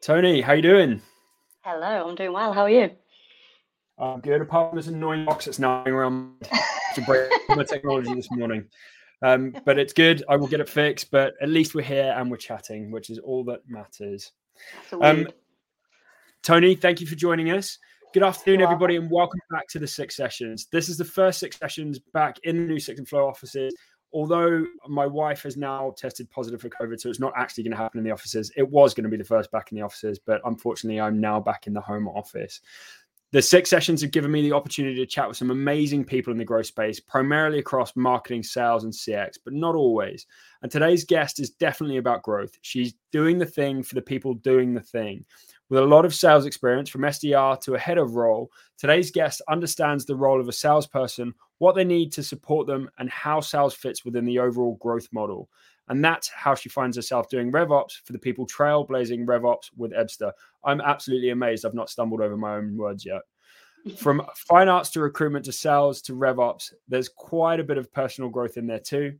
Toni, how you doing? Hello, I'm doing well. How are you? I'm good. Apart from this annoying box that's now around to break my technology this morning, um, but it's good. I will get it fixed. But at least we're here and we're chatting, which is all that matters. Um, Toni, thank you for joining us. Good afternoon, everybody, and welcome back to the Six Sessions. This is the first Six Sessions back in the new Six and Flow offices although my wife has now tested positive for COVID, so it's not actually going to happen in the offices. It was going to be the first back in the offices, but unfortunately, I'm now back in the home office. The six sessions have given me the opportunity to chat with some amazing people in the growth space, primarily across marketing, sales, and CX, but not always. And today's guest is definitely about growth. She's doing the thing for the people doing the thing. With a lot of sales experience from SDR to a head of role, today's guest understands the role of a salesperson, what they need to support them, and how sales fits within the overall growth model. And that's how she finds herself doing RevOps for the people trailblazing RevOps with Ebsta. I'm absolutely amazed I've not stumbled over my own words yet. From fine arts to recruitment to sales to RevOps, there's quite a bit of personal growth in there too.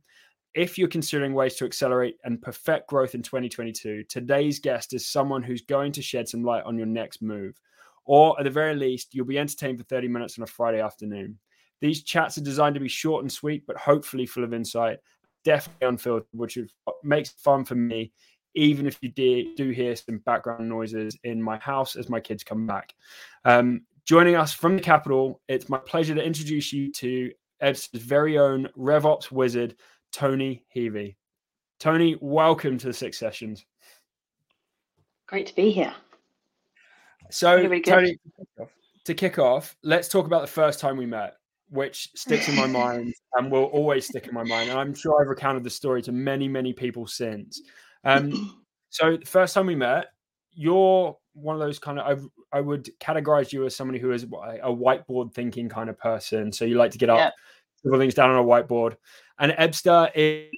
If you're considering ways to accelerate and perfect growth in 2022, today's guest is someone who's going to shed some light on your next move. Or at the very least, you'll be entertained for 30 minutes on a Friday afternoon. These chats are designed to be short and sweet, but hopefully full of insight, definitely unfiltered, which makes it fun for me, even if you do hear some background noises in my house as my kids come back. Um, joining us from the capital, it's my pleasure to introduce you to Ed's very own RevOps wizard, Toni Heavey. Toni, welcome to the Six Sessions. Great to be here. So, Toni, to kick off, let's talk about the first time we met, which sticks in my mind and will always stick in my mind. And I'm sure I've recounted the story to many, many people since. Um, so, the first time we met, you're one of those kind of I, I would categorize you as somebody who is a whiteboard thinking kind of person. So you like to get up, yeah. put things down on a whiteboard. And Ebsta is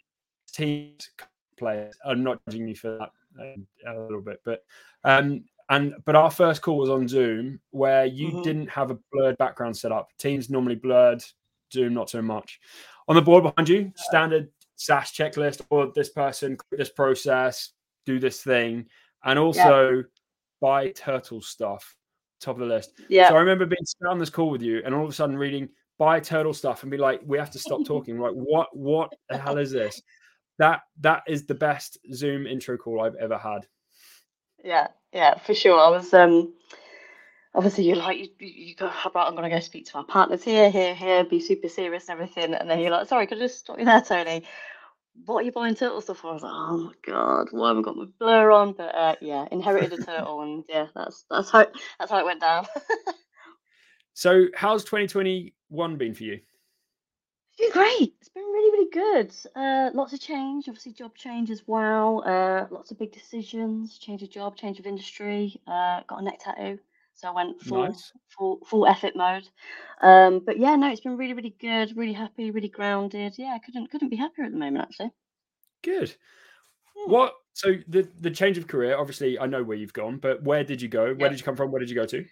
teams players. I'm not judging you for that um, a little bit, but um, and but our first call was on Zoom where you mm-hmm. didn't have a blurred background set up. Teams normally blurred, Zoom not so much. On the board behind you, standard SaaS checklist or this person, this process, do this thing, and also yeah. buy turtle stuff. Top of the list. Yeah. So I remember being on this call with you, and all of a sudden reading buy turtle stuff and be like, we have to stop talking. Like, what what the hell is this? That that is the best Zoom intro call I've ever had. Yeah, yeah, for sure. I was um obviously you're like you, you go how about I'm gonna go speak to our partners here, here, here, be super serious and everything, and then you're like, sorry, could I just stop you there, Toni? What are you buying turtle stuff for? I was like, oh my god, why haven't got my blur on? But uh, yeah, inherited a turtle, and yeah, that's that's how that's how it went down. so, how's 2021 been for you? Been great. It's been really, really good. Uh, lots of change. Obviously, job change as well. Uh, lots of big decisions. Change of job, change of industry. Uh, got a neck tattoo, so I went full, nice. full, full effort mode. Um, but yeah, no, it's been really, really good. Really happy. Really grounded. Yeah, I couldn't, couldn't be happier at the moment. Actually. Good. Yeah. What? So the the change of career. Obviously, I know where you've gone, but where did you go? Where did you come from? Where did you go to?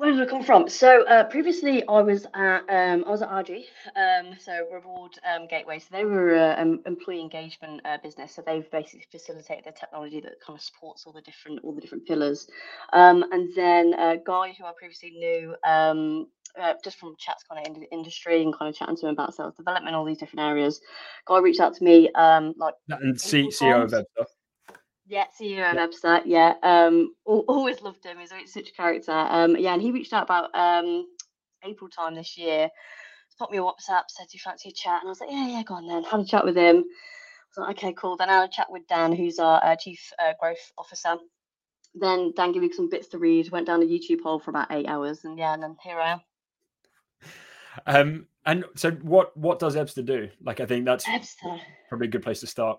Where did I come from? So uh, previously, I was at um, I was at RG, um, so Reward um, Gateway. So they were an employee engagement uh, business. So they've basically facilitated the technology that kind of supports all the different all the different pillars. Um, and then a guy who I previously knew um, uh, just from chats kind of in the industry and kind of chatting to him about sales development, all these different areas. Guy reached out to me um, like and C- CEO of Ebsta. Yeah, CEO of Ebsta. Yeah, um, always loved him. He's such a character. Um, yeah, and he reached out about um April time this year. Popped me a WhatsApp, said, "Do you fancy a chat?" And I was like, "Yeah, yeah, go on then." Had a chat with him. I was like, "Okay, cool." Then I had a chat with Dan, who's our uh, chief uh, growth officer. Then Dan gave me some bits to read. Went down a YouTube hole for about eight hours, and yeah, and then here I am. Um, and so what what does Ebsta do? Like, I think that's Ebsta. probably a good place to start.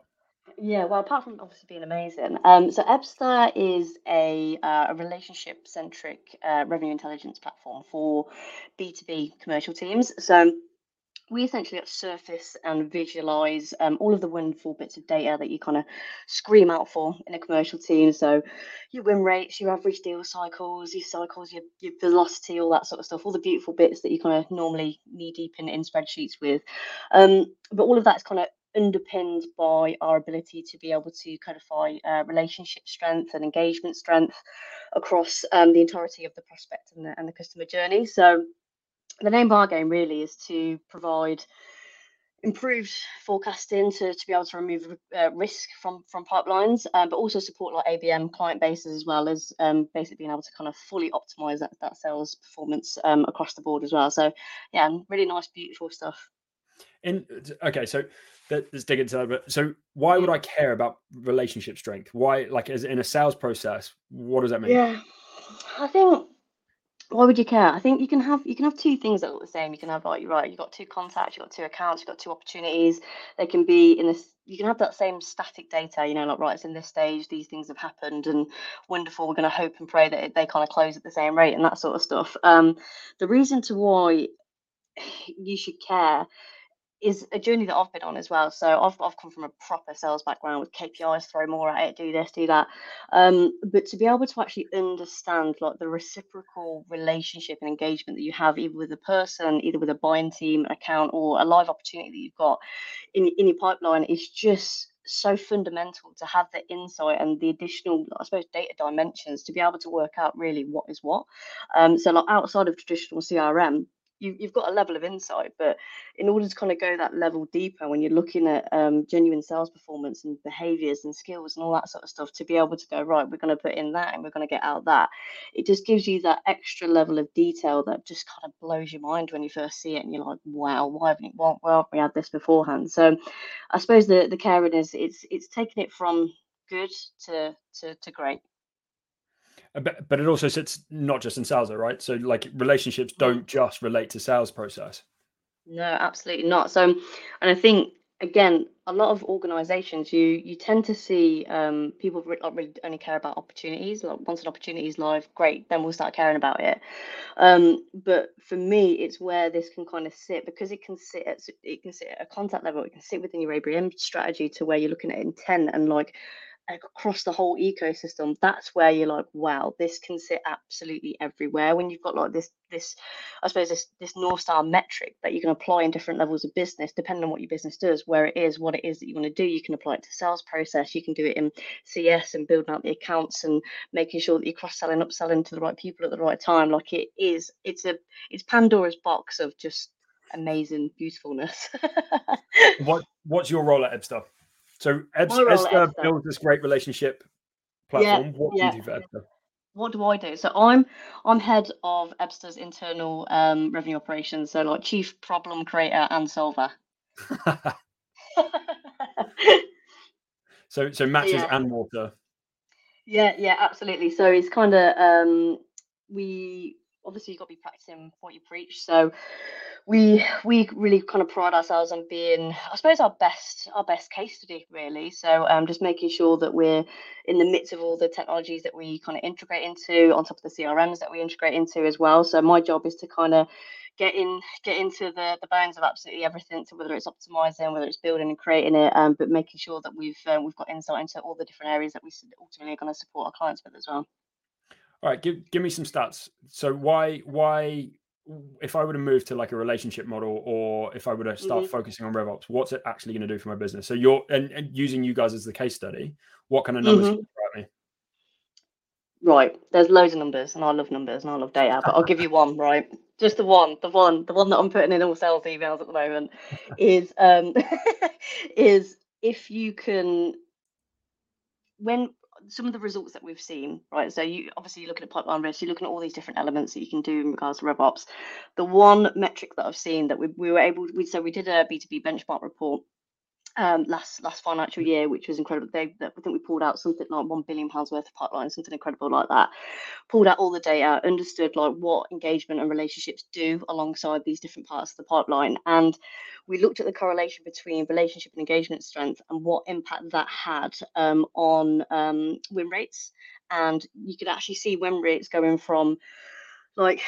Yeah, well, apart from obviously being amazing, um, so Ebsta is a, uh, a relationship centric uh, revenue intelligence platform for B2B commercial teams. So we essentially surface and visualize um, all of the wonderful bits of data that you kind of scream out for in a commercial team. So your win rates, your average deal cycles, your cycles, your, your velocity, all that sort of stuff, all the beautiful bits that you kind of normally knee deep in, in spreadsheets with. Um, but all of that's kind of underpinned by our ability to be able to codify uh, relationship strength and engagement strength across um, the entirety of the prospect and the, and the customer journey. So the name of our game really is to provide improved forecasting to, to be able to remove uh, risk from from pipelines, um, but also support like ABM client bases as well as um, basically being able to kind of fully optimize that, that sales performance um, across the board as well. So yeah, really nice, beautiful stuff. In okay, so let's dig into that. But so why would I care about relationship strength? Why, like, as in a sales process, what does that mean? Yeah, I think why would you care? I think you can have you can have two things that look the same. You can have like you're right, you've got two contacts, you've got two accounts, you've got two opportunities. They can be in this you can have that same static data, you know, like right, it's in this stage, these things have happened and wonderful. We're gonna hope and pray that they kind of close at the same rate and that sort of stuff. Um the reason to why you should care is a journey that I've been on as well. So I've, I've come from a proper sales background with KPIs, throw more at it, do this, do that. Um, but to be able to actually understand like the reciprocal relationship and engagement that you have either with a person, either with a buying team account or a live opportunity that you've got in, in your pipeline is just so fundamental to have the insight and the additional, I suppose, data dimensions to be able to work out really what is what. Um, so like outside of traditional CRM, you, you've got a level of insight, but in order to kind of go that level deeper, when you're looking at um, genuine sales performance and behaviors and skills and all that sort of stuff, to be able to go right, we're going to put in that and we're going to get out that, it just gives you that extra level of detail that just kind of blows your mind when you first see it, and you're like, wow, why haven't why, why haven't we had this beforehand? So, I suppose the the caring is it's it's taking it from good to to to great. Uh, but, but it also sits not just in sales, right? So like relationships don't just relate to sales process. No, absolutely not. So, and I think again, a lot of organisations, you you tend to see um, people really, really only care about opportunities. Like once an opportunity is live, great, then we'll start caring about it. Um, but for me, it's where this can kind of sit because it can sit at it can sit at a contact level. It can sit within your ABM strategy to where you're looking at intent and like across the whole ecosystem that's where you're like wow this can sit absolutely everywhere. When you've got like this this i suppose this this north star metric that you can apply in different levels of business depending on what your business does where it is what it is that you want to do you can apply it to sales process you can do it in cs and building out the accounts and making sure that you're cross-selling upselling to the right people at the right time. Like it is it's a it's pandora's box of just amazing beautifulness what what's your role at ebsta so Ebsta builds this great relationship platform. Yeah, what yeah. do you do for Ebsta? What do I do? So I'm I'm head of Ebsta's internal um, revenue operations. So like chief problem creator and solver. so so matches yeah. and water. Yeah, yeah, absolutely. So it's kind of um, we obviously you've got to be practicing what you preach. So we we really kind of pride ourselves on being, I suppose, our best our best case study really. So um, just making sure that we're in the midst of all the technologies that we kind of integrate into, on top of the CRMs that we integrate into as well. So my job is to kind of get in get into the the bones of absolutely everything so whether it's optimizing whether it's building and creating it um, but making sure that we've uh, we've got insight into all the different areas that we ultimately are going to support our clients with as well all right, give give me some stats. So why why if I were to move to like a relationship model or if I were to start mm-hmm. focusing on RevOps, what's it actually going to do for my business? So you're and, and using you guys as the case study, what kind of numbers mm-hmm. me? Right. There's loads of numbers and I love numbers and I love data, but I'll give you one, right? Just the one, the one, the one that I'm putting in all sales emails at the moment is um is if you can when some of the results that we've seen, right? So you obviously you're looking at pipeline risk, you're looking at all these different elements that you can do in regards to RevOps. The one metric that I've seen that we, we were able, we so we did a B2B benchmark report um, last last financial year, which was incredible. They, I think we pulled out something like one billion pounds worth of pipeline, something incredible like that. Pulled out all the data, understood like what engagement and relationships do alongside these different parts of the pipeline, and we looked at the correlation between relationship and engagement strength and what impact that had um, on um, win rates. And you could actually see win rates going from like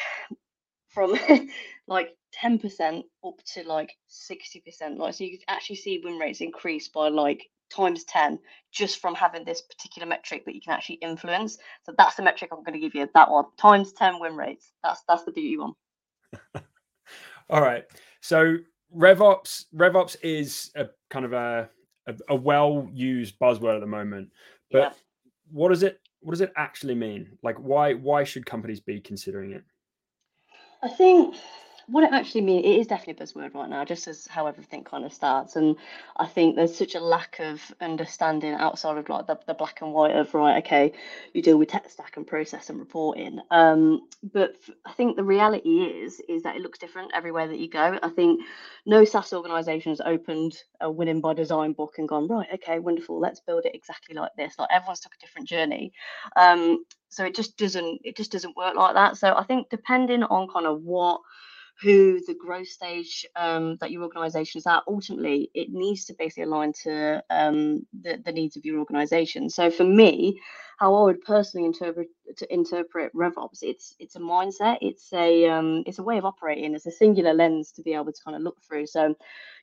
from like 10% up to like 60%. Like, so you can actually see win rates increase by like times 10 just from having this particular metric that you can actually influence. So that's the metric I'm going to give you. That one times 10 win rates. That's that's the beauty one. All right. So RevOps RevOps is a kind of a a, a well used buzzword at the moment, but yeah. what does it what does it actually mean? Like why why should companies be considering it? I think what it actually means, it is definitely a buzzword right now, just as how everything kind of starts. And I think there's such a lack of understanding outside of like the, the black and white of right, okay, you deal with tech stack and process and reporting. Um, but I think the reality is is that it looks different everywhere that you go. I think no SaaS organization has opened a winning by design book and gone, right, okay, wonderful, let's build it exactly like this. Like everyone's took a different journey. Um, so it just doesn't it just doesn't work like that. So I think depending on kind of what who the growth stage um, that your organization is at, ultimately it needs to basically align to um, the, the needs of your organization. So for me, how I would personally interpret to interpret RevOps, it's it's a mindset, it's a um, it's a way of operating, it's a singular lens to be able to kind of look through. So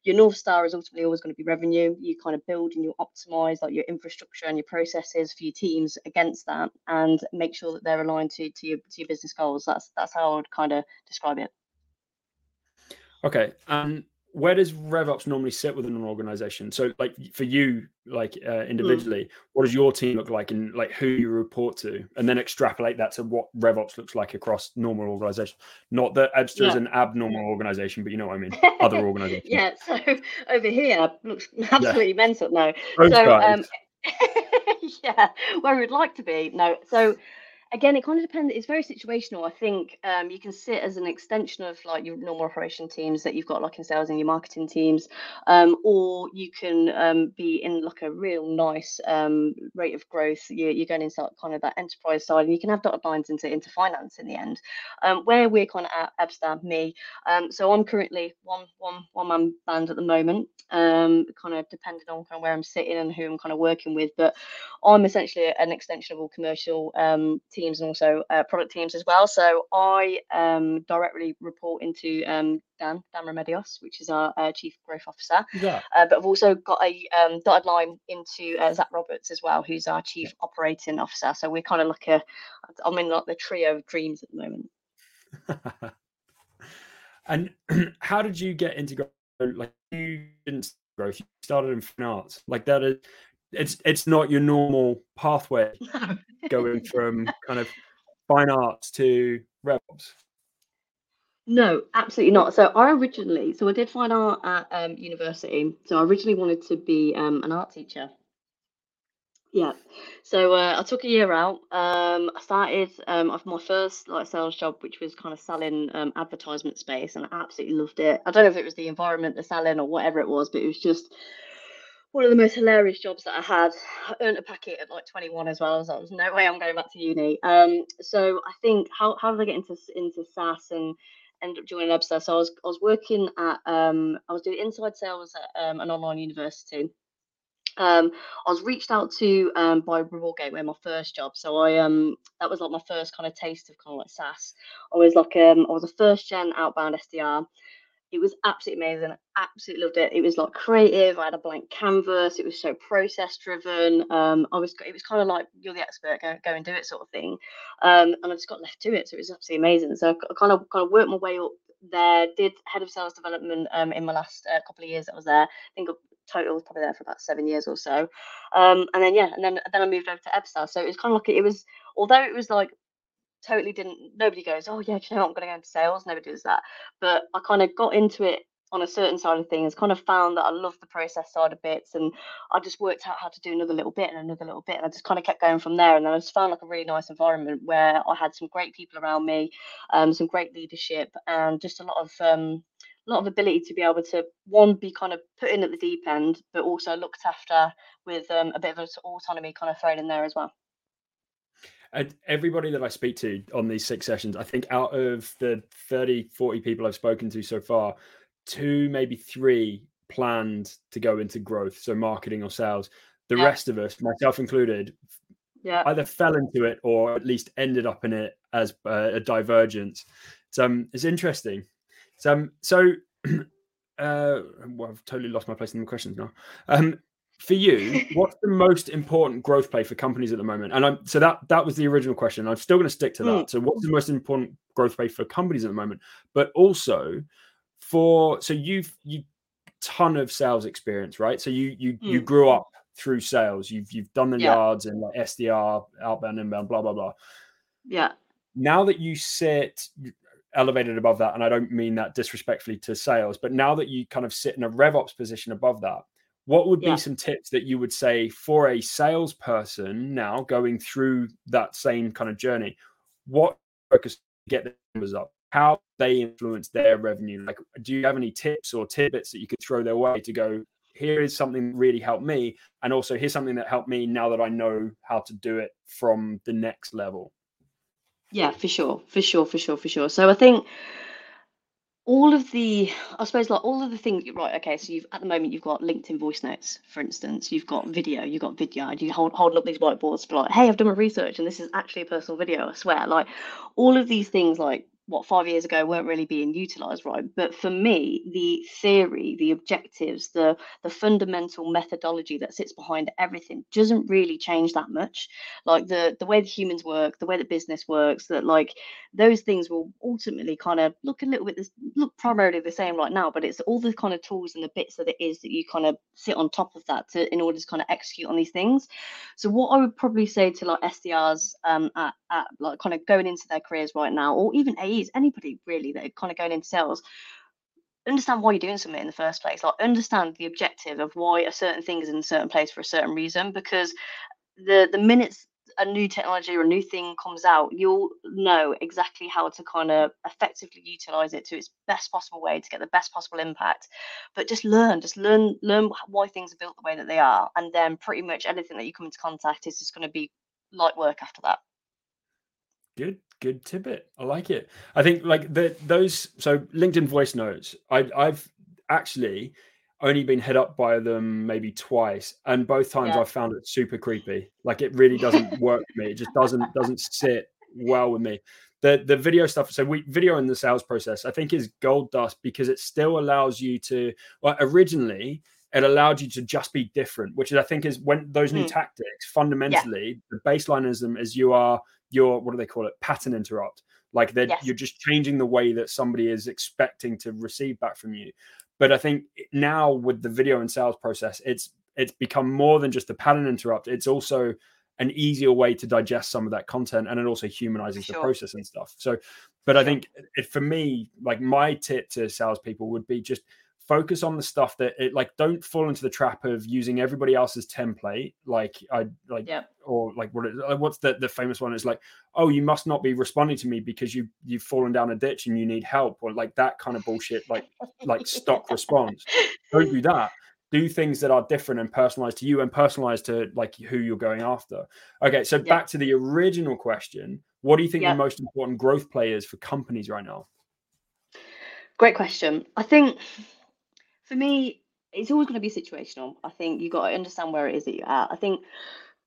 your north star is ultimately always going to be revenue. You kind of build and you optimize like your infrastructure and your processes for your teams against that, and make sure that they're aligned to to your to your business goals. That's that's how I would kind of describe it. Okay. Um, where does RevOps normally sit within an organization? So, like for you, like uh, hmm. individually, mm. what does your team look like, and like who you report to, and then extrapolate that to what RevOps looks like across normal organizations. Not that Ebsta yeah. is an abnormal organization, but you know what I mean. Other organizations. yeah. So over here looks absolutely yeah. mental. No. Those so, um, yeah, where we'd like to be. No. So again, it kind of depends. It's very situational. I think um, you can sit as an extension of like your normal operation teams that you've got like in sales and your marketing teams, um, or you can um, be in like a real nice um, rate of growth. You're, you're going into kind of that enterprise side, and you can have dotted lines into into finance in the end. Um, where we're kind of at Ebsta, me. Um, so I'm currently one one one man band at the moment. kind of depending on kind of where I'm sitting and who I'm kind of working with, but I'm essentially an extension of all commercial teams teams and also uh, product teams as well. So I um, directly report into um, Dan, Dan Remedios, which is our uh, Chief Growth Officer. Yeah. Uh, but I've also got a um, dotted line into uh, Zach Roberts as well, who's our Chief Operating Officer. So we're kind of like a, I'm in like the trio of dreams at the moment. and how did you get into growth? Like you didn't growth, you started in fine arts. Like that is it's it's not your normal pathway going from kind of fine arts to RevOps. No, absolutely not. So I originally, so I did fine art at um, university. So I originally wanted to be um, an art teacher. Yeah. So uh, I took a year out. Um, I started um, my first like sales job, which was kind of selling um, advertisement space, and I absolutely loved it. I don't know if it was the environment, the selling, or whatever it was, but it was just one of the most hilarious jobs that I had. I earned a packet at like 21 as well, so there was no way I'm going back to uni. Um, so I think how how did I get into into SaaS and end up joining Ebsta? So I was I was working at um, I was doing inside sales at um, an online university. Um, I was reached out to um, by Reward Gateway, my first job. So I um that was like my first kind of taste of kind of like SaaS. I was like um I was a first gen outbound SDR it was absolutely amazing. I absolutely loved it. It was like creative. I had a blank canvas. It was so process driven. Um, I was it was kind of like you're the expert, go, go and do it sort of thing. Um, and I just got left to it. So it was absolutely amazing. So I kind of kind of worked my way up there. Did head of sales development um, in my last uh, couple of years that I was there. I think total was probably there for about seven years or so. Um, and then yeah, and then then I moved over to Ebsta. So it was kind of like it was although it was like totally didn't nobody goes oh yeah you know i'm going to go into sales. Nobody does that. But i kind of got into it on a certain side of things kind of found that i love the process side of bits and i just worked out how to do another little bit and another little bit and i just kind of kept going from there. And then i just found like a really nice environment where i had some great people around me um, some great leadership and just a lot of um, a lot of ability to be able to one be kind of put in at the deep end but also looked after with um, a bit of autonomy kind of thrown in there as well and everybody that I speak to on these six sessions, I think out of the 30, 40 people I've spoken to so far, two, maybe three planned to go into growth, so marketing or sales. The yeah. rest of us, myself included, yeah. either fell into it or at least ended up in it as uh, a divergence. So um, it's interesting. So, um, so uh, well, I've totally lost my place in the questions now. Um, for you, what's the most important growth play for companies at the moment? And I'm, so that that was the original question. I'm still going to stick to that. Mm. So, what's the most important growth play for companies at the moment? But also for so you've you ton of sales experience, right? So you you mm. you grew up through sales. You've you've done the yeah. yards and like SDR, outbound, inbound, blah blah blah. Yeah. Now that you sit elevated above that, and I don't mean that disrespectfully to sales, but now that you kind of sit in a RevOps position above that, what would yeah. be some tips that you would say for a salesperson now going through that same kind of journey? What focus get the numbers up? How they influence their revenue? Like, do you have any tips or tidbits that you could throw their way to go? Here is something that really helped me, and also here's something that helped me now that I know how to do it from the next level. Yeah, for sure, for sure, for sure, for sure. So I think all of the i suppose like all of the things right okay so you've at the moment you've got linkedin voice notes for instance. You've got video you've got video you hold holding up these whiteboards like hey i've done my research and this is actually a personal video i swear. Like all of these things like what five years ago weren't really being utilized right. But for me the theory the objectives the the fundamental methodology that sits behind everything doesn't really change that much. Like the the way the humans work the way the business works that like those things will ultimately kind of look a little bit this look primarily the same right now but it's all the kind of tools and the bits that it is that you kind of sit on top of that to in order to kind of execute on these things. So what i would probably say to like sdrs um at, at like kind of going into their careers right now or even AE anybody really that are kind of going into sales, understand why you're doing something in the first place. Like understand the objective of why a certain thing is in a certain place for a certain reason. Because the the minutes a new technology or a new thing comes out, you'll know exactly how to kind of effectively utilize it to its best possible way to get the best possible impact. But just learn, just learn, learn why things are built the way that they are, and then pretty much anything that you come into contact is just going to be light work after that. Good, good tidbit. I like it. I think like the those so LinkedIn voice notes. I I've actually only been hit up by them maybe twice, and both times yeah. I found it super creepy. Like it really doesn't work for me. It just doesn't doesn't sit well with me. The the video stuff. So we video in the sales process, I think, is gold dust because it still allows you to. Well, originally it allowed you to just be different, which is I think is when those new mm. tactics fundamentally yeah. the baseline is them as you are your what do they call it? Pattern interrupt. Like that yes. you're just changing the way that somebody is expecting to receive back from you. But i think now with the video and sales process it's it's become more than just a pattern interrupt. It's also an easier way to digest some of that content and it also humanizes sure. the process and stuff. So but i think it, for me like my tip to salespeople would be just focus on the stuff that it like don't fall into the trap of using everybody else's template like i like yep. or like what what's the the famous one? Is like oh you must not be responding to me because you you've fallen down a ditch and you need help or like that kind of bullshit like like stock response. Don't do that. Do things that are different and personalized to you and personalized to like who you're going after. Okay so yep. back to the original question. What do you think yep. the most important growth players for companies right now? Great question. I think for me, it's always going to be situational. I think you've got to understand where it is that you're at. I think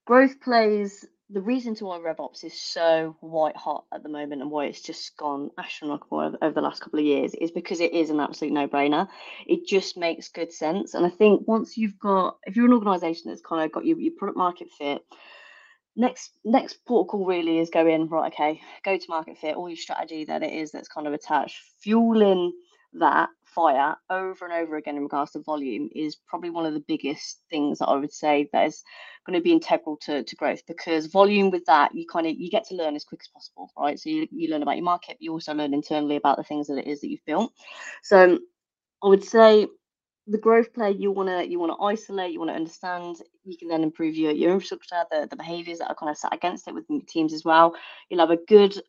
growth plays the reason to why RevOps is so white hot at the moment and why it's just gone astronomical over, the last couple of years is because it is an absolute no brainer. It just makes good sense. And I think once you've got, if you're an organization that's kind of got your, your product market fit, next next protocol really is going right okay go to market fit all your strategy that it is that's kind of attached fueling that fire over and over again in regards to volume is probably one of the biggest things that I would say that is going to be integral to, to growth because volume with that you kind of you get to learn as quick as possible right? So you, you learn about your market you also learn internally about the things that it is that you've built. So I would say the growth play you want to you want to isolate you want to understand you can then improve your, your infrastructure the, the behaviors that are kind of set against it with teams as well. You'll have a good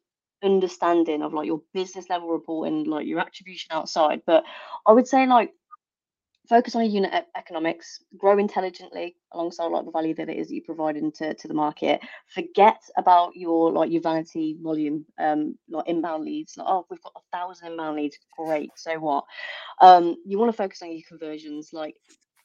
understanding of like your business level reporting, like your attribution outside. But I would say like focus on your unit economics, grow intelligently alongside like the value that it is that you provide into to the market. Forget about your like your vanity volume, um, like inbound leads. Like, oh, we've got a thousand inbound leads, great. So what? Um, you want to focus on your conversions, like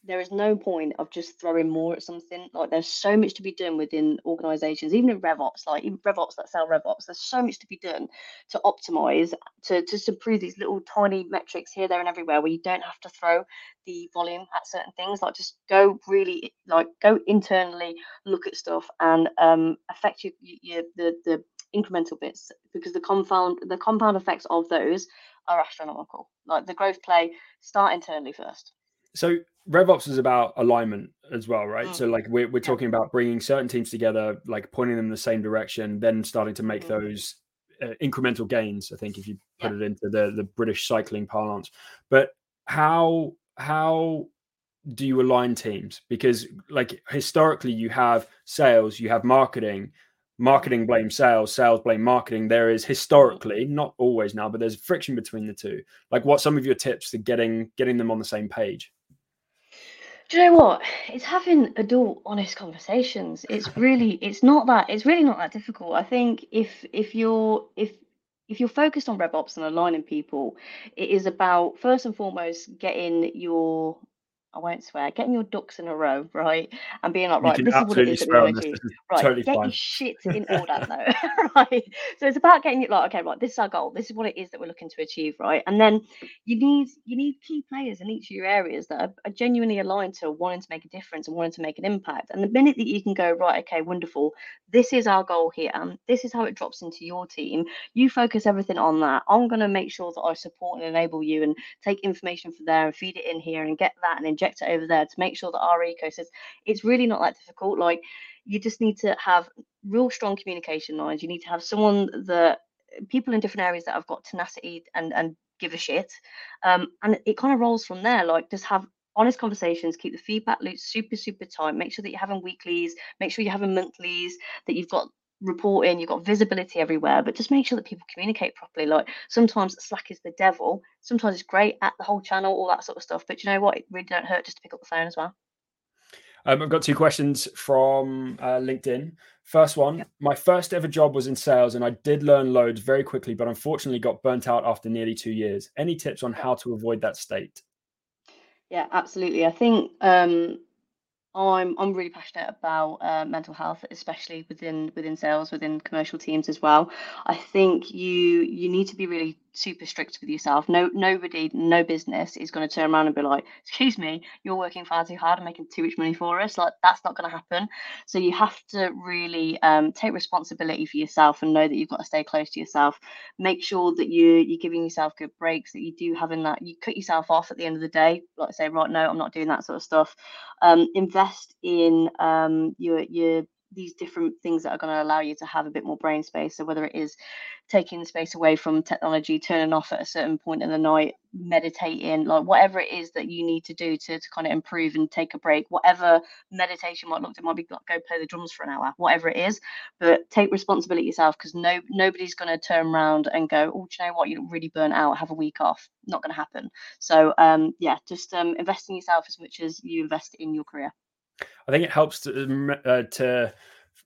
there is no point of just throwing more at something. Like there's so much to be done within organizations, even in RevOps, like even RevOps that sell RevOps, there's so much to be done to optimize, to just improve these little tiny metrics here, there, and everywhere where you don't have to throw the volume at certain things. Like just go really like go internally, look at stuff and um affect your, your the the incremental bits because the compound the compound effects of those are astronomical. Like the growth play, start internally first. So RevOps is about alignment as well, right? Mm. So like we're we're talking about bringing certain teams together, like pointing them in the same direction, then starting to make mm. those uh, incremental gains. I think if you put yeah. it into the the British cycling parlance, but how how do you align teams? Because like historically, you have sales, you have marketing, marketing blame sales, sales blame marketing. There is historically, not always now, but there's friction between the two. Like, what some of your tips to getting getting them on the same page? Do you know what? It's having adult, honest conversations. It's really, it's not that, it's really not that difficult. I think if if you're if if you're focused on RevOps and aligning people, it is about first and foremost getting your I won't swear, getting your ducks in a row, right? And being like, right, this is what it is that we want to do. Right, totally get fine. your shit in order though. right. So it's about getting it like, okay, right, this is our goal. This is what it is that we're looking to achieve, right? And then you need you need key players in each of your areas that are, are genuinely aligned to wanting to make a difference and wanting to make an impact. And the minute that you can go, right, okay, wonderful, this is our goal here. and this is how it drops into your team. You focus everything on that. I'm gonna make sure that I support and enable you and take information from there and feed it in here and get that and inject it over there to make sure that our ecosystem it's really not that difficult like you just need to have real strong communication lines. You need to have someone that people in different areas that have got tenacity and and give a shit. Um, and it kind of rolls from there like just have honest conversations keep the feedback loop super super tight. Make sure that you're having weeklies. Make sure you're having monthlies that you've got reporting, you've got visibility everywhere, but just make sure that people communicate properly. Like sometimes Slack is the devil, sometimes it's great at the whole channel, all that sort of stuff. But you know what? It really don't hurt just to pick up the phone as well. Um, I've got two questions from uh, LinkedIn. First one, my first ever job was in sales and I did learn loads very quickly, but unfortunately got burnt out after nearly two years. Any tips on how to avoid that state? Yeah, absolutely. I think um, I'm I'm really passionate about uh, mental health, especially within within sales, within commercial teams as well. I think you you need to be really super strict with yourself. No, nobody, no business is going to turn around and be like, "Excuse me, you're working far too hard and making too much money for us." Like that's not going to happen. So you have to really um, take responsibility for yourself and know that you've got to stay close to yourself. Make sure that you you're giving yourself good breaks. That you do having that. You cut yourself off at the end of the day. Like I say, right, no, I'm not doing that sort of stuff. Um, invest in um, your your these different things that are going to allow you to have a bit more brain space. So whether it is taking the space away from technology, turning off at a certain point in the night, meditating, like whatever it is that you need to do to, to kind of improve and take a break, whatever meditation might look, it might be like go play the drums for an hour, whatever it is. But take responsibility yourself because no nobody's going to turn around and go, oh, you know what? You're really burnt out. Have a week off. Not going to happen. So um, yeah, just um, invest in yourself as much as you invest in your career. I think it helps to uh, to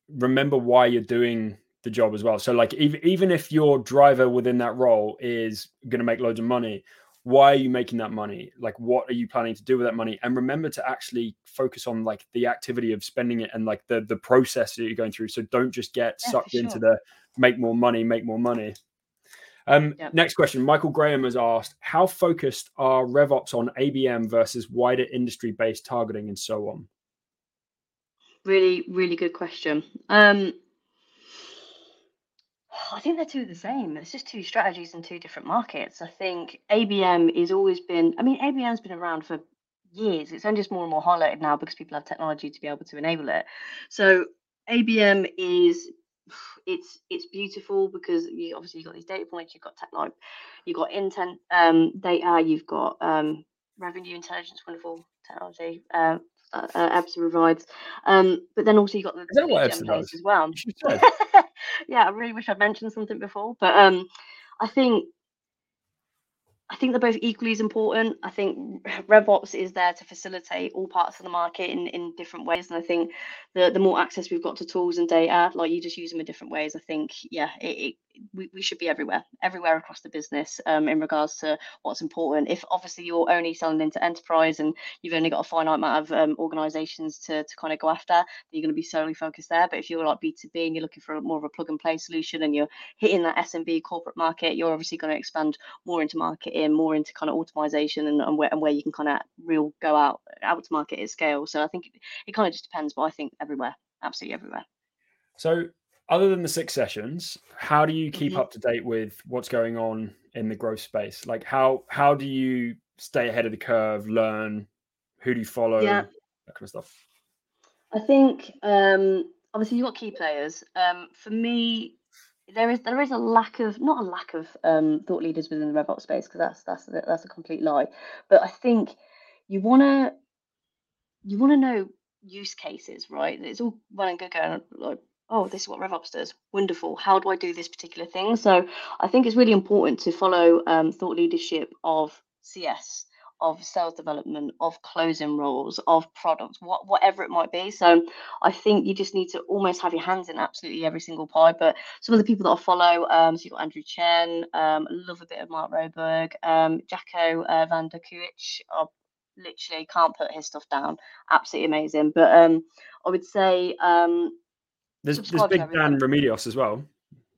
remember why you're doing the job as well. So like even even if your driver within that role is going to make loads of money, why are you making that money? Like what are you planning to do with that money? And remember to actually focus on like the activity of spending it and like the the process that you're going through. So don't just get yeah, sucked sure. into the make more money, make more money. Um, yep. Next question. Michael Graham has asked, how focused are RevOps on ABM versus wider industry based targeting and so on? Really, really good question. Um, I think they're two the same. It's just two strategies in two different markets. I think ABM has always been, I mean, ABM's been around for years. It's only just more and more highlighted now because people have technology to be able to enable it. So ABM is it's it's beautiful because you obviously you've got these data points, you've got tech like you've got intent um, data, you've got um, revenue intelligence, wonderful technology, uh, uh, uh provides. Um, but then also you got the, the lead gen as well. yeah, I really wish I'd mentioned something before, but um, I think I think they're both equally as important. I think RevOps is there to facilitate all parts of the market in, in different ways. And I think the, the more access we've got to tools and data, like you just use them in different ways, I think, yeah, it, it we, we should be everywhere, everywhere across the business um, in regards to what's important. If obviously you're only selling into enterprise and you've only got a finite amount of um, organizations to, to kind of go after, you're going to be solely focused there. But if you're like B2B and you're looking for more of a plug and play solution and you're hitting that SMB corporate market, you're obviously going to expand more into marketing, more into kind of automation and, and, where, and where you can kind of real go out, out to market at scale. So I think it, it kind of just depends, but I think everywhere, absolutely everywhere. So other than the six sessions, how do you keep Mhm. up to date with what's going on in the growth space? Like how how do you stay ahead of the curve, learn, who do you follow, Yeah. that kind of stuff? I think um, obviously you've got key players. Um, for me, there is there is a lack of not a lack of um, thought leaders within the RevOps space because that's that's that's a complete lie. But I think you wanna you wanna know use cases, right? It's all well and good going like, oh, this is what RevOps does. Wonderful. How do I do this particular thing? So I think it's really important to follow um, thought leadership of CS, of sales development, of closing roles, of products, what, whatever it might be. So I think you just need to almost have your hands in absolutely every single pie. But some of the people that I follow, um, so you've got Andrew Chen, um, love a bit of Mark Roberge, um, Jacco uh, van der Kooij. I literally can't put his stuff down. Absolutely amazing. But um, I would say um, There's there's Big Dan. Remedios as well.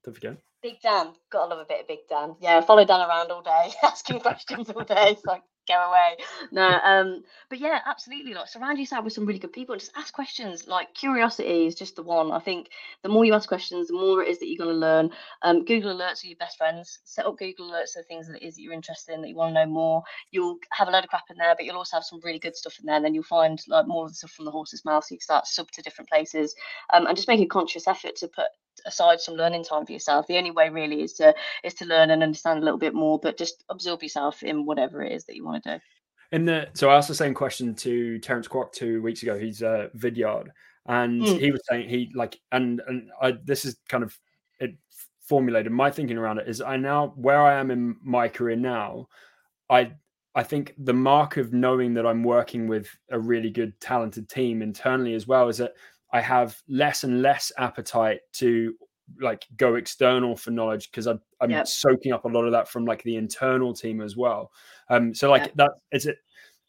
Don't forget. Big Dan, gotta love a bit of Big Dan. Yeah, follow Dan around all day, asking questions all day. It's like go away. No, um, but yeah, absolutely. Like surround yourself with some really good people and just ask questions. Like curiosity is just the one. I think the more you ask questions, the more it is that you're gonna learn. Um, Google Alerts are your best friends. Set up Google Alerts for things that it is that you're interested in, that you want to know more. You'll have a load of crap in there, but you'll also have some really good stuff in there. And then you'll find like more of the stuff from the horse's mouth. So you can start sub to different places, um, and just make a conscious effort to put aside some learning time for yourself. The only way really is to is to learn and understand a little bit more, but just absorb yourself in whatever it is that you want to do. In the so I asked the same question to Terence quark two weeks ago. He's a Vidyard, and Mm. he was saying he like and and I this is kind of it formulated my thinking around it is I now where I am in my career now, I I think the mark of knowing that I'm working with a really good talented team internally as well is that I have less and less appetite to like go external for knowledge because I'm, I'm Yep. soaking up a lot of that from like the internal team as well. Um, so like Yep. that it's it.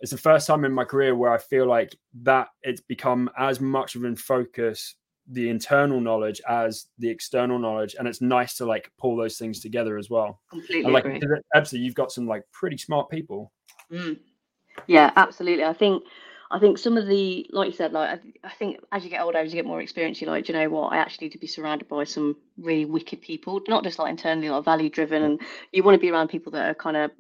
It's the first time in my career where I feel like that it's become as much of in focus the internal knowledge as the external knowledge, and it's nice to like pull those things together as well. Completely And like agree. absolutely, you've got some like pretty smart people. Mm. Yeah, absolutely. I think I think some of the like you said, like I, I think as you get older, as you get more experience, you're like, "Do you know what? I actually need to be surrounded by some really wicked people, not just like internally, like value driven, and you want to be around people that are kind of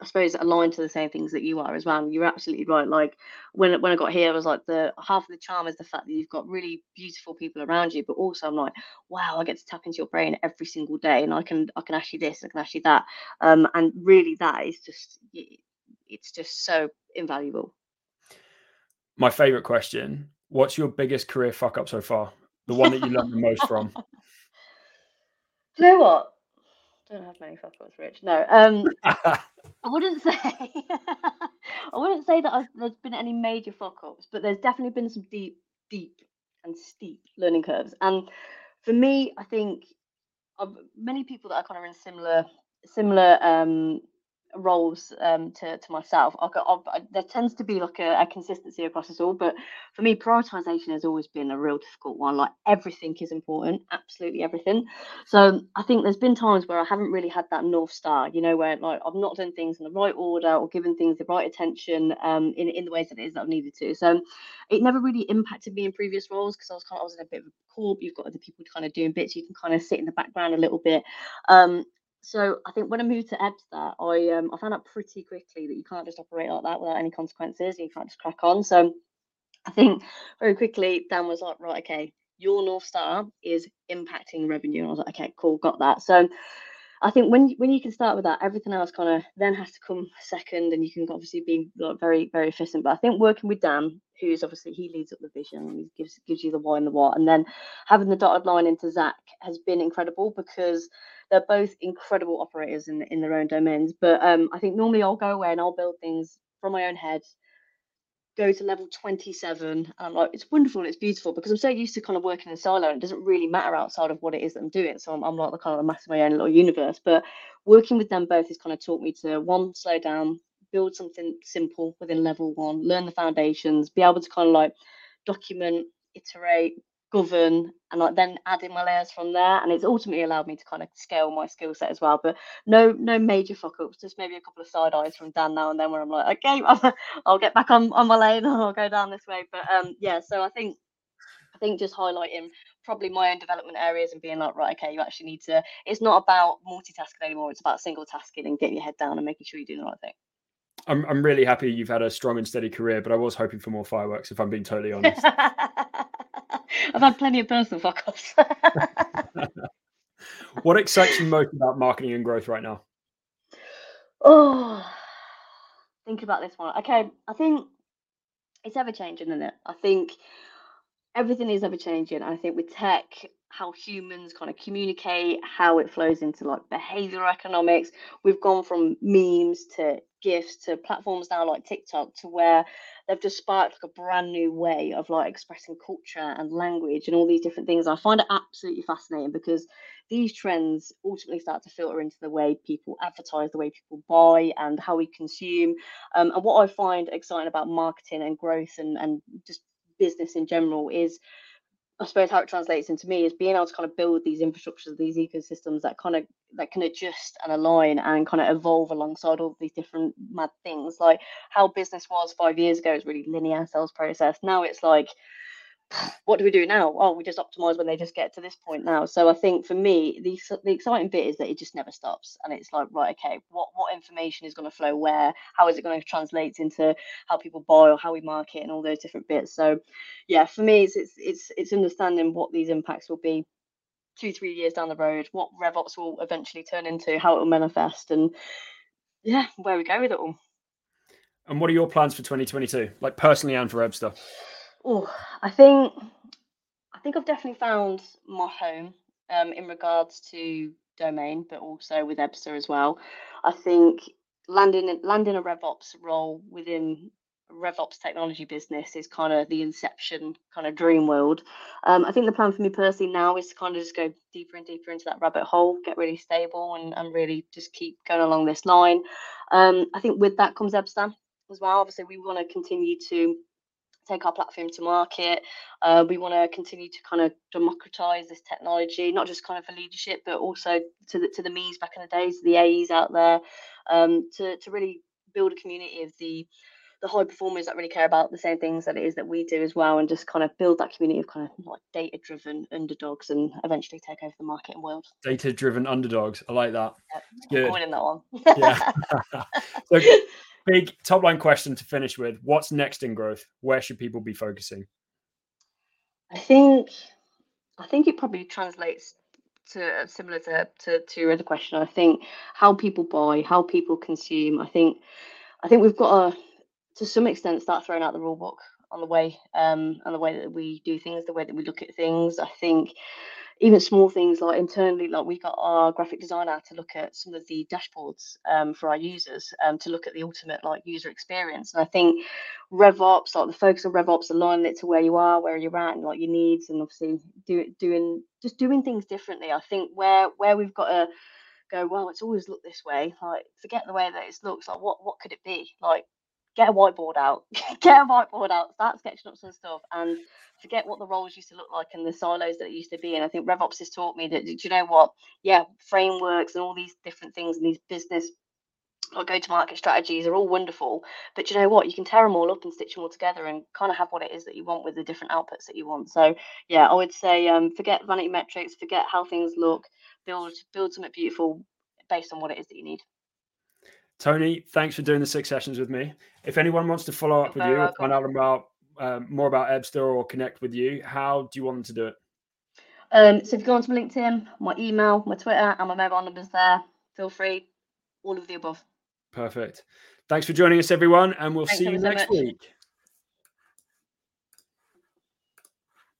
I suppose aligned to the same things that you are as well. And you're absolutely right. Like when when I got here, I was like the half of the charm is the fact that you've got really beautiful people around you, but also I'm like, wow, I get to tap into your brain every single day, and I can I can ask you this, I can ask you that, um, and really that is just it's just so invaluable. My favorite question: What's your biggest career fuck up so far? The one that you learned the most from? You know what? Don't have many fuck ups, Rich. No, um, I wouldn't say I wouldn't say that I've, there's been any major fuck ups, but there's definitely been some deep, deep and steep learning curves. And for me, I think of many people that are kind of in similar similar um, roles um, to to myself. I, got- I, there tends to be like a, a consistency across us all, but for me, prioritization has always been a real difficult one. Like everything is important, absolutely everything. So I think there's been times where I haven't really had that north star, you know, where like I've not done things in the right order or given things the right attention um, in in the ways that it is that I've needed to. So it never really impacted me in previous roles because I was kind of I was in a bit of a corp. You've got other people kind of doing bits. You can kind of sit in the background a little bit. Um, so I think when I moved to Ebsta, I um, I found out pretty quickly that you can't just operate like that without any consequences. You can't just crack on. So I think very quickly Dan was like, right, okay, your north star is impacting revenue. And I was like, okay, cool, got that. So I think when when you can start with that, everything else kind of then has to come second, and you can obviously be like, very very efficient. But I think working with Dan, who's obviously he leads up the vision, he gives gives you the why and the what, and then having the dotted line into Zach has been incredible because they're both incredible operators in in their own domains. But um, I think normally I'll go away and I'll build things from my own head go to level 27 and like it's wonderful it's beautiful because I'm so used to kind of working in silo and it doesn't really matter outside of what it is that I'm doing so I'm, I'm like the kind of the master my own little universe but working with them both has kind of taught me to one slow down build something simple within level one learn the foundations be able to kind of like document iterate govern and like then add in my layers from there and it's ultimately allowed me to kind of scale my skill set as well but no no major fuck ups just maybe a couple of side eyes from dan now and then where i'm like okay I'm, i'll get back on, on my lane and i'll go down this way but um yeah so i think i think just highlighting probably my own development areas and being like, right, okay, you actually need to. It's not about multitasking anymore. It's about single tasking and getting your head down and making sure you're doing the right thing. I'm I'm really happy you've had a strong and steady career, but I was hoping for more fireworks. If I'm being totally honest, I've had plenty of personal fuck offs. what excites you most about marketing and growth right now? Oh, think about this one. Okay, I think it's ever changing, isn't it? I think everything is ever changing. I think with tech, how humans kind of communicate, how it flows into like behavioral economics. We've gone from memes to gifts to platforms now like TikTok to where they've just sparked like a brand new way of like expressing culture and language and all these different things. I find it absolutely fascinating because these trends ultimately start to filter into the way people advertise, the way people buy, and how we consume. Um, and what I find exciting about marketing and growth and, and just business in general is I suppose how it translates into me is being able to kind of build these infrastructures, these ecosystems that kind of that can adjust and align and kind of evolve alongside all these different mad things. Like how business was five years ago is really linear sales process. Now it's like what do we do now? Oh, we just optimize when they just get to this point now. So I think for me, the the exciting bit is that it just never stops, and it's like right, okay, what what information is going to flow where? How is it going to translate into how people buy or how we market and all those different bits? So, yeah, for me, it's it's it's, it's understanding what these impacts will be two three years down the road, what RevOps will eventually turn into, how it will manifest, and yeah, where we go with it all. And what are your plans for 2022, like personally and for Ebsta? Oh, I think I think I've definitely found my home um, in regards to domain, but also with Ebsta as well. I think landing landing a RevOps role within RevOps technology business is kind of the inception kind of dream world. Um, I think the plan for me personally now is to kind of just go deeper and deeper into that rabbit hole, get really stable, and, and really just keep going along this line. Um, I think with that comes Ebsta as well. Obviously, we want to continue to take our platform to market. Uh, we want to continue to kind of democratize this technology, not just kind of for leadership, but also to the to the me's back in the days, the AEs out there, um, to to really build a community of the the high performers that really care about the same things that it is that we do as well, and just kind of build that community of kind of like data driven underdogs, and eventually take over the market and world. Data driven underdogs, I like that. Yep. Good. in that one. yeah. so, big top line question to finish with. What's next in growth? Where should people be focusing? I think i think it probably translates to similar to, to, to your other question. I think how people buy how people consume. I think i think we've got to to some extent start throwing out the rule book on the way um on the way that we do things the way that we look at things. I think even small things like internally, like we got our graphic designer to look at some of the dashboards um, for our users um, to look at the ultimate like user experience. And I think RevOps, like the focus of RevOps, aligning it to where you are, where you're at, and like your needs, and obviously do, doing just doing things differently. I think where where we've got to go, well, it's always looked this way. Like forget the way that it looks. Like what what could it be? Like get a whiteboard out, get a whiteboard out, start sketching up some stuff, and forget what the roles used to look like and the silos that it used to be. And I think RevOps has taught me that, do you know what? Yeah, frameworks and all these different things and these business or go to market strategies are all wonderful. But you know what? You can tear them all up and stitch them all together and kind of have what it is that you want with the different outputs that you want. So yeah, I would say um, forget vanity metrics, forget how things look, build build something beautiful based on what it is that you need. Toni, thanks for doing the six sessions with me. If anyone wants to follow up with you or find out about um, more about Ebsta or connect with you, how do you want them to do it? Um, so if you go onto my LinkedIn, my email, my Twitter, and my mobile numbers there, feel free. All of the above. Perfect. Thanks for joining us, everyone, and we'll Thanks see you next so week.